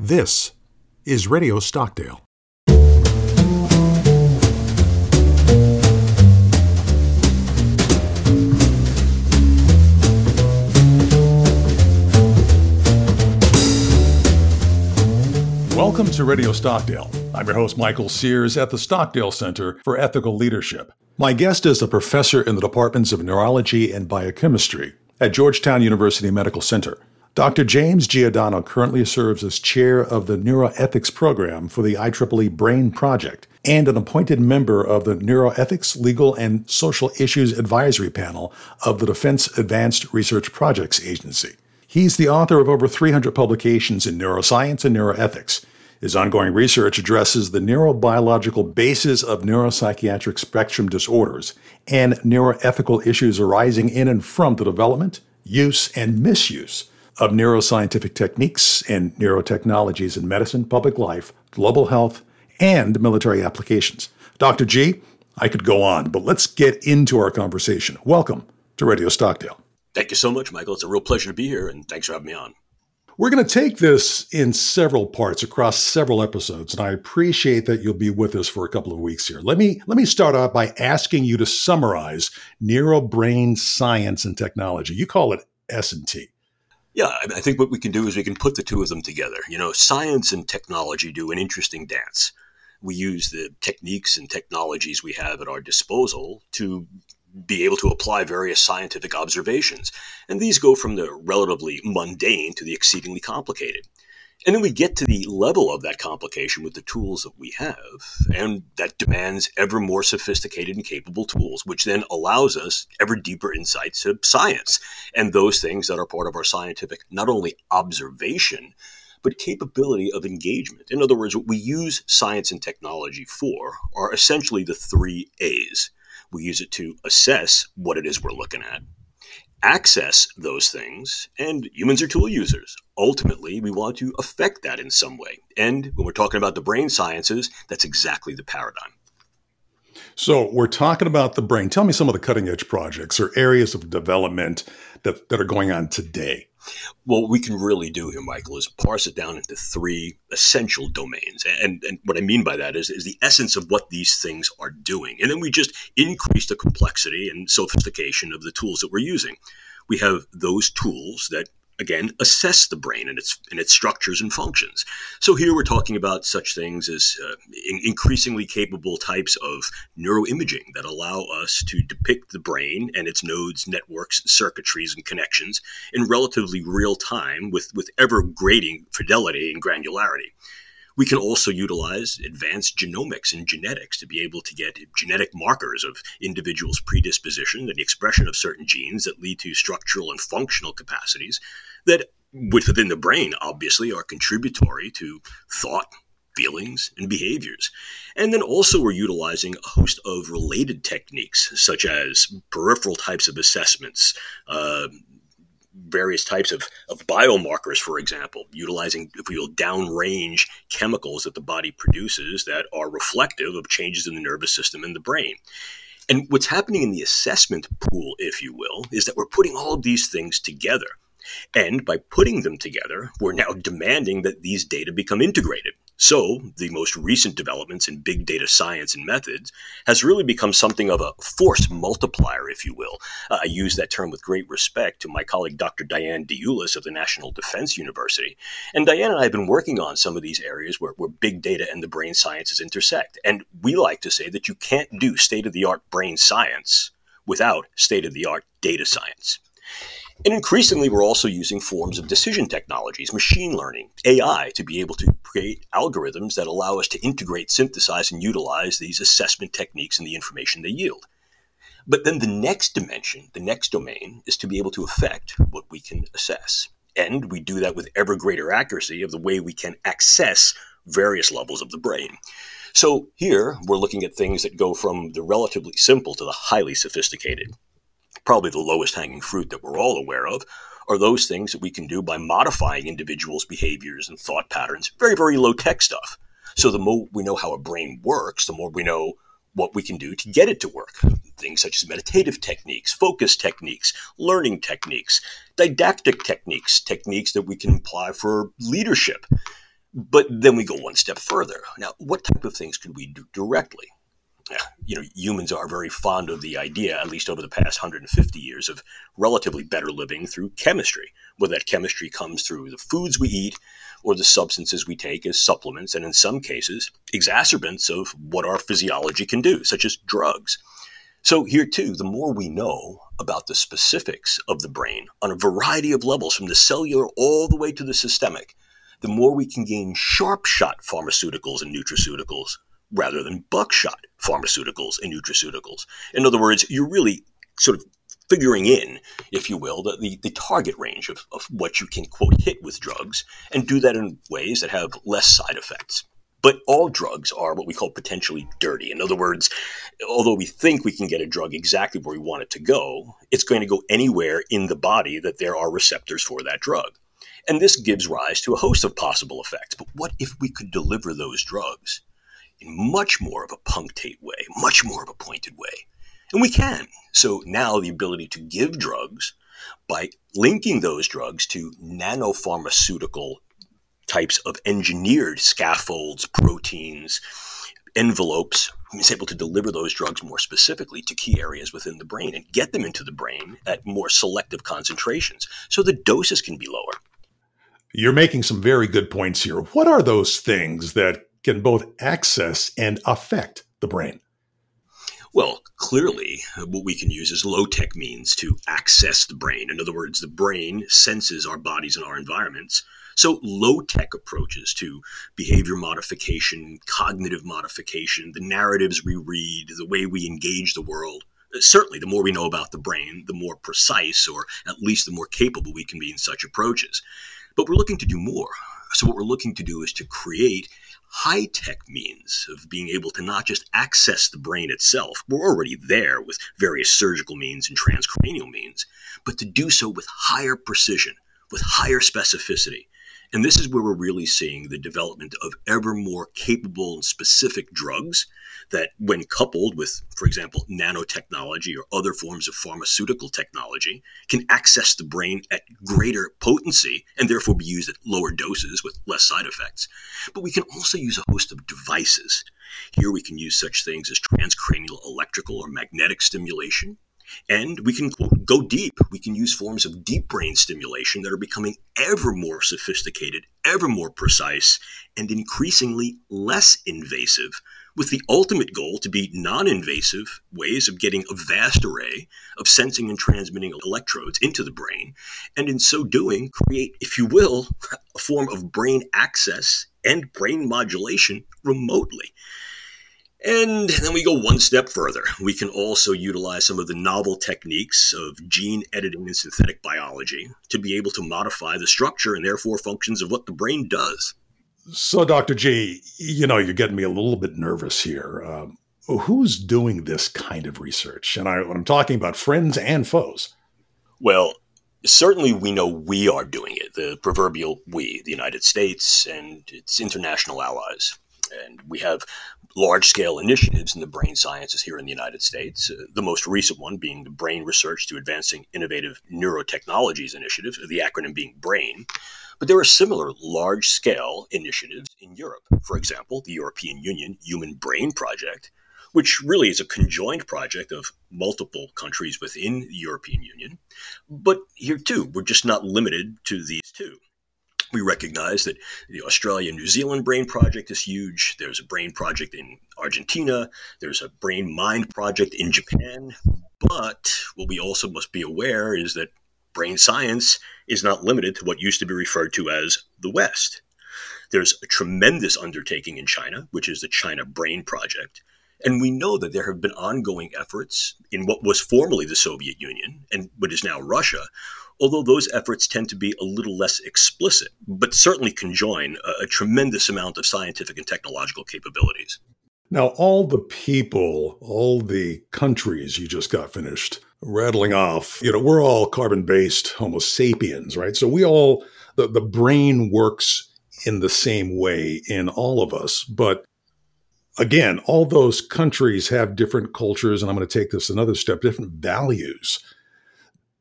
This is Radio Stockdale. Welcome to Radio Stockdale. I'm your host, Michael Sears, at the Stockdale Center for Ethical Leadership. My guest is a professor in the departments of neurology and biochemistry at Georgetown University Medical Center. Dr. James Giordano currently serves as chair of the neuroethics program for the IEEE Brain Project and an appointed member of the Neuroethics, Legal, and Social Issues Advisory Panel of the Defense Advanced Research Projects Agency. He's the author of over 300 publications in neuroscience and neuroethics. His ongoing research addresses the neurobiological basis of neuropsychiatric spectrum disorders and neuroethical issues arising in and from the development, use, and misuse of neuroscientific techniques and neurotechnologies in medicine, public life, global health, and military applications. Dr. G, I could go on, but let's get into our conversation. Welcome to Radio Stockdale. Thank you so much, Michael. It's a real pleasure to be here, and thanks for having me on. We're going to take this in several parts across several episodes, and I appreciate that you'll be with us for a couple of weeks here. Let me let me start out by asking you to summarize neurobrain science and technology. You call it S and T. Yeah, I think what we can do is we can put the two of them together. You know, science and technology do an interesting dance. We use the techniques and technologies we have at our disposal to be able to apply various scientific observations. And these go from the relatively mundane to the exceedingly complicated. And then we get to the level of that complication with the tools that we have, and that demands ever more sophisticated and capable tools, which then allows us ever deeper insights of science and those things that are part of our scientific, not only observation, but capability of engagement. In other words, what we use science and technology for are essentially the three A's. We use it to assess what it is we're looking at, access those things, and humans are tool users. Ultimately, we want to affect that in some way. And when we're talking about the brain sciences, that's exactly the paradigm. So, we're talking about the brain. Tell me some of the cutting edge projects or areas of development that, that are going on today. What we can really do here, Michael, is parse it down into three essential domains. And, and what I mean by that is, is the essence of what these things are doing. And then we just increase the complexity and sophistication of the tools that we're using. We have those tools that again assess the brain and its and its structures and functions. So here we're talking about such things as uh, in- increasingly capable types of neuroimaging that allow us to depict the brain and its nodes, networks, circuitries, and connections in relatively real time with with ever grading fidelity and granularity. We can also utilize advanced genomics and genetics to be able to get genetic markers of individuals' predisposition and the expression of certain genes that lead to structural and functional capacities that within the brain obviously are contributory to thought, feelings, and behaviors. And then also, we're utilizing a host of related techniques, such as peripheral types of assessments, uh, various types of, of biomarkers, for example, utilizing, if we will, downrange chemicals that the body produces that are reflective of changes in the nervous system and the brain. And what's happening in the assessment pool, if you will, is that we're putting all of these things together. And by putting them together, we're now demanding that these data become integrated. So, the most recent developments in big data science and methods has really become something of a force multiplier, if you will. Uh, I use that term with great respect to my colleague Dr. Diane DiEuliis of the National Defense University. And Diane and I have been working on some of these areas where, where big data and the brain sciences intersect. And we like to say that you can't do state of the art brain science without state of the art data science. And increasingly, we're also using forms of decision technologies, machine learning, AI, to be able to create algorithms that allow us to integrate, synthesize, and utilize these assessment techniques and the information they yield. But then the next dimension, the next domain, is to be able to affect what we can assess. And we do that with ever greater accuracy of the way we can access various levels of the brain. So here, we're looking at things that go from the relatively simple to the highly sophisticated probably the lowest hanging fruit that we're all aware of, are those things that we can do by modifying individuals' behaviors and thought patterns. Very, very low tech stuff. So the more we know how a brain works, the more we know what we can do to get it to work. Things such as meditative techniques, focus techniques, learning techniques, didactic techniques, techniques that we can apply for leadership. But then we go one step further. Now, what type of things could we do directly? You know, humans are very fond of the idea, at least over the past 150 years, of relatively better living through chemistry. Whether that chemistry comes through the foods we eat or the substances we take as supplements, and in some cases, exacerbants of what our physiology can do, such as drugs. So, here too, the more we know about the specifics of the brain on a variety of levels, from the cellular all the way to the systemic, the more we can gain sharp shot pharmaceuticals and nutraceuticals rather than buckshot pharmaceuticals and nutraceuticals. In other words, you're really sort of figuring in, if you will, the, the, the, target range of, of what you can, quote, hit with drugs and do that in ways that have less side effects. But all drugs are what we call potentially dirty. In other words, although we think we can get a drug exactly where we want it to go, it's going to go anywhere in the body that there are receptors for that drug. And this gives rise to a host of possible effects. But what if we could deliver those drugs in much more of a punctate way, much more of a pointed way. And we can. So now the ability to give drugs by linking those drugs to nanopharmaceutical types of engineered scaffolds, proteins, envelopes, is able to deliver those drugs more specifically to key areas within the brain and get them into the brain at more selective concentrations so the doses can be lower. You're making some very good points here. What are those things that can both access and affect the brain? Well, clearly, what we can use is low tech means to access the brain. In other words, the brain senses our bodies and our environments. So, low tech approaches to behavior modification, cognitive modification, the narratives we read, the way we engage the world. Certainly, the more we know about the brain, the more precise, or at least the more capable we can be in such approaches. But we're looking to do more. So, what we're looking to do is to create high tech means of being able to not just access the brain itself, we're already there with various surgical means and transcranial means, but to do so with higher precision, with higher specificity. And this is where we're really seeing the development of ever more capable and specific drugs that, when coupled with, for example, nanotechnology or other forms of pharmaceutical technology, can access the brain at greater potency and therefore be used at lower doses with less side effects. But we can also use a host of devices. Here we can use such things as transcranial electrical or magnetic stimulation, and we can quote, go deep. We can use forms of deep brain stimulation that are becoming ever more sophisticated, ever more precise, and increasingly less invasive with the ultimate goal to be non invasive ways of getting a vast array of sensing and transmitting electrodes into the brain, and in so doing, create, if you will, a form of brain access and brain modulation remotely. And then we go one step further. We can also utilize some of the novel techniques of gene editing and synthetic biology to be able to modify the structure and therefore functions of what the brain does. So, Dr. G, you know, you're getting me a little bit nervous here. Um, who's doing this kind of research? And I, I'm talking about friends and foes. Well, certainly we know we are doing it, the proverbial we, the United States and its international allies. And we have large scale initiatives in the brain sciences here in the United States. Uh, the most recent one being the Brain Research to Advancing Innovative Neurotechnologies Initiative, the acronym being BRAIN. But there are similar large scale initiatives in Europe. For example, the European Union Human Brain Project, which really is a conjoined project of multiple countries within the European Union. But here too, we're just not limited to these two. We recognize that the Australia New Zealand Brain Project is huge. There's a brain project in Argentina. There's a brain mind project in Japan. But what we also must be aware is that brain science is not limited to what used to be referred to as the West. There's a tremendous undertaking in China, which is the China Brain Project. And we know that there have been ongoing efforts in what was formerly the Soviet Union and what is now Russia, although those efforts tend to be a little less explicit, but certainly conjoin a, a tremendous amount of scientific and technological capabilities. Now, all the people, all the countries you just got finished rattling off, you know, we're all carbon based Homo sapiens, right? So we all, the, the brain works in the same way in all of us. But again, all those countries have different cultures, and I'm going to take this another step, different values.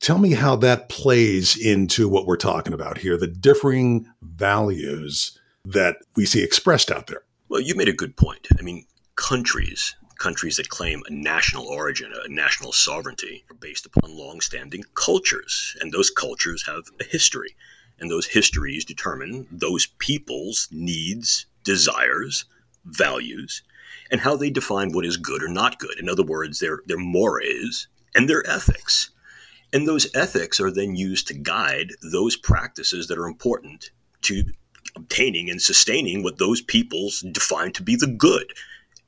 Tell me how that plays into what we're talking about here the differing values that we see expressed out there. Well, you made a good point. I mean, countries countries that claim a national origin, a national sovereignty, are based upon long-standing cultures, and those cultures have a history, and those histories determine those people's needs, desires, values, and how they define what is good or not good. In other words, their their mores and their ethics. And those ethics are then used to guide those practices that are important to obtaining and sustaining what those peoples define to be the good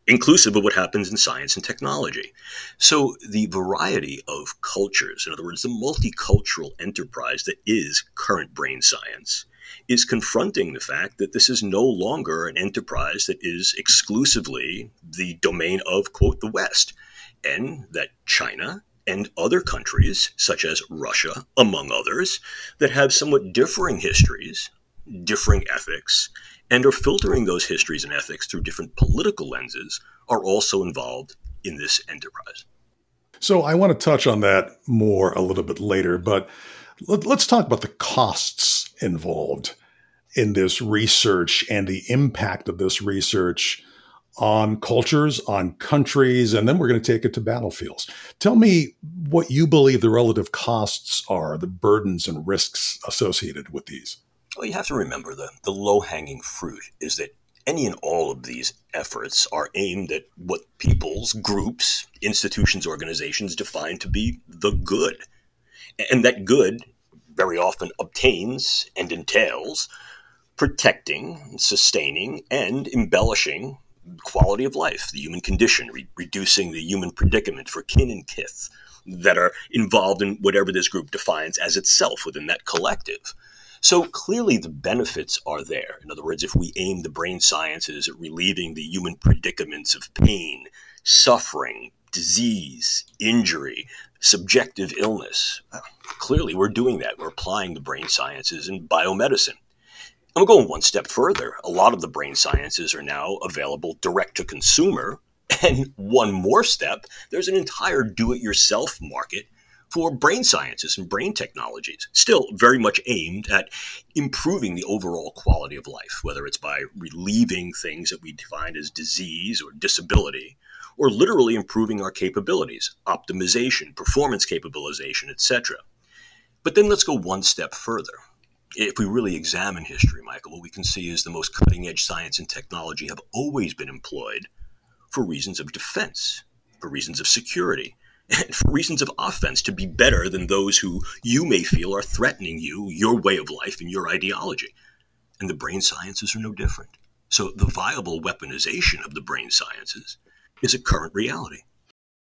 inclusive of what happens in science and technology. So, the variety of cultures, in other words, the multicultural enterprise that is current brain science, is confronting the fact that this is no longer an enterprise that is exclusively the domain of, quote, the West, and that China and other countries, such as Russia, among others, that have somewhat differing histories, differing ethics, and are filtering those histories and ethics through different political lenses are also involved in this enterprise. So I want to touch on that more a little bit later, but let, us talk about the costs involved in this research and the impact of this research on cultures, on countries, and then we're going to take it to battlefields. Tell me what you believe the relative costs are, the burdens and risks associated with these. Well, you have to remember the, the low hanging fruit is that any and all of these efforts are aimed at what people's groups, institutions, organizations define to be the good. And that good very often obtains and entails protecting, sustaining, and embellishing quality of life, the human condition, re- reducing the human predicament for kin and kith that are involved in whatever this group defines as itself within that collective. So clearly the benefits are there. In other words, if we aim the brain sciences at relieving the human predicaments of pain, suffering, disease, injury, subjective illness, clearly we're doing that. We're applying the brain sciences in biomedicine. I'm going one step further. A lot of the brain sciences are now available direct to consumer. And one more step, there's an entire do it yourself market for brain sciences and brain technologies, still very much aimed at improving the overall quality of life, whether it's by relieving things that we define as disease or disability, or literally improving our capabilities, optimization, performance capabilization, etc. But then let's go one step further. If we really examine history, Michael, what we can see is the most cutting edge science and technology have always been employed for reasons of defense, for reasons of security, and for reasons of offense to be better than those who you may feel are threatening you, your way of life, and your ideology. And the brain sciences are no different. So the viable weaponization of the brain sciences is a current reality.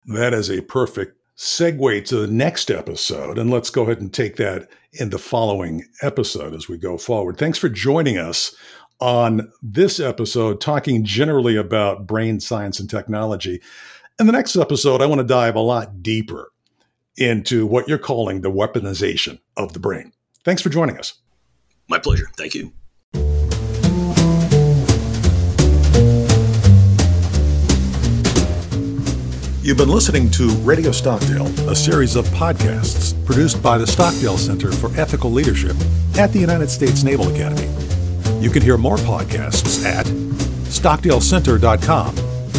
That is a perfect segue to the next episode. And let's go ahead and take that in the following episode as we go forward. Thanks for joining us on this episode, talking generally about brain science and technology. In the next episode, I want to dive a lot deeper into what you're calling the weaponization of the brain. Thanks for joining us. My pleasure. Thank you. You've been listening to Radio Stockdale, a series of podcasts produced by the Stockdale Center for Ethical Leadership at the United States Naval Academy. You can hear more podcasts at stockdalecenter.com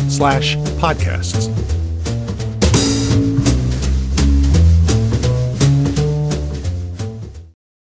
slash podcasts.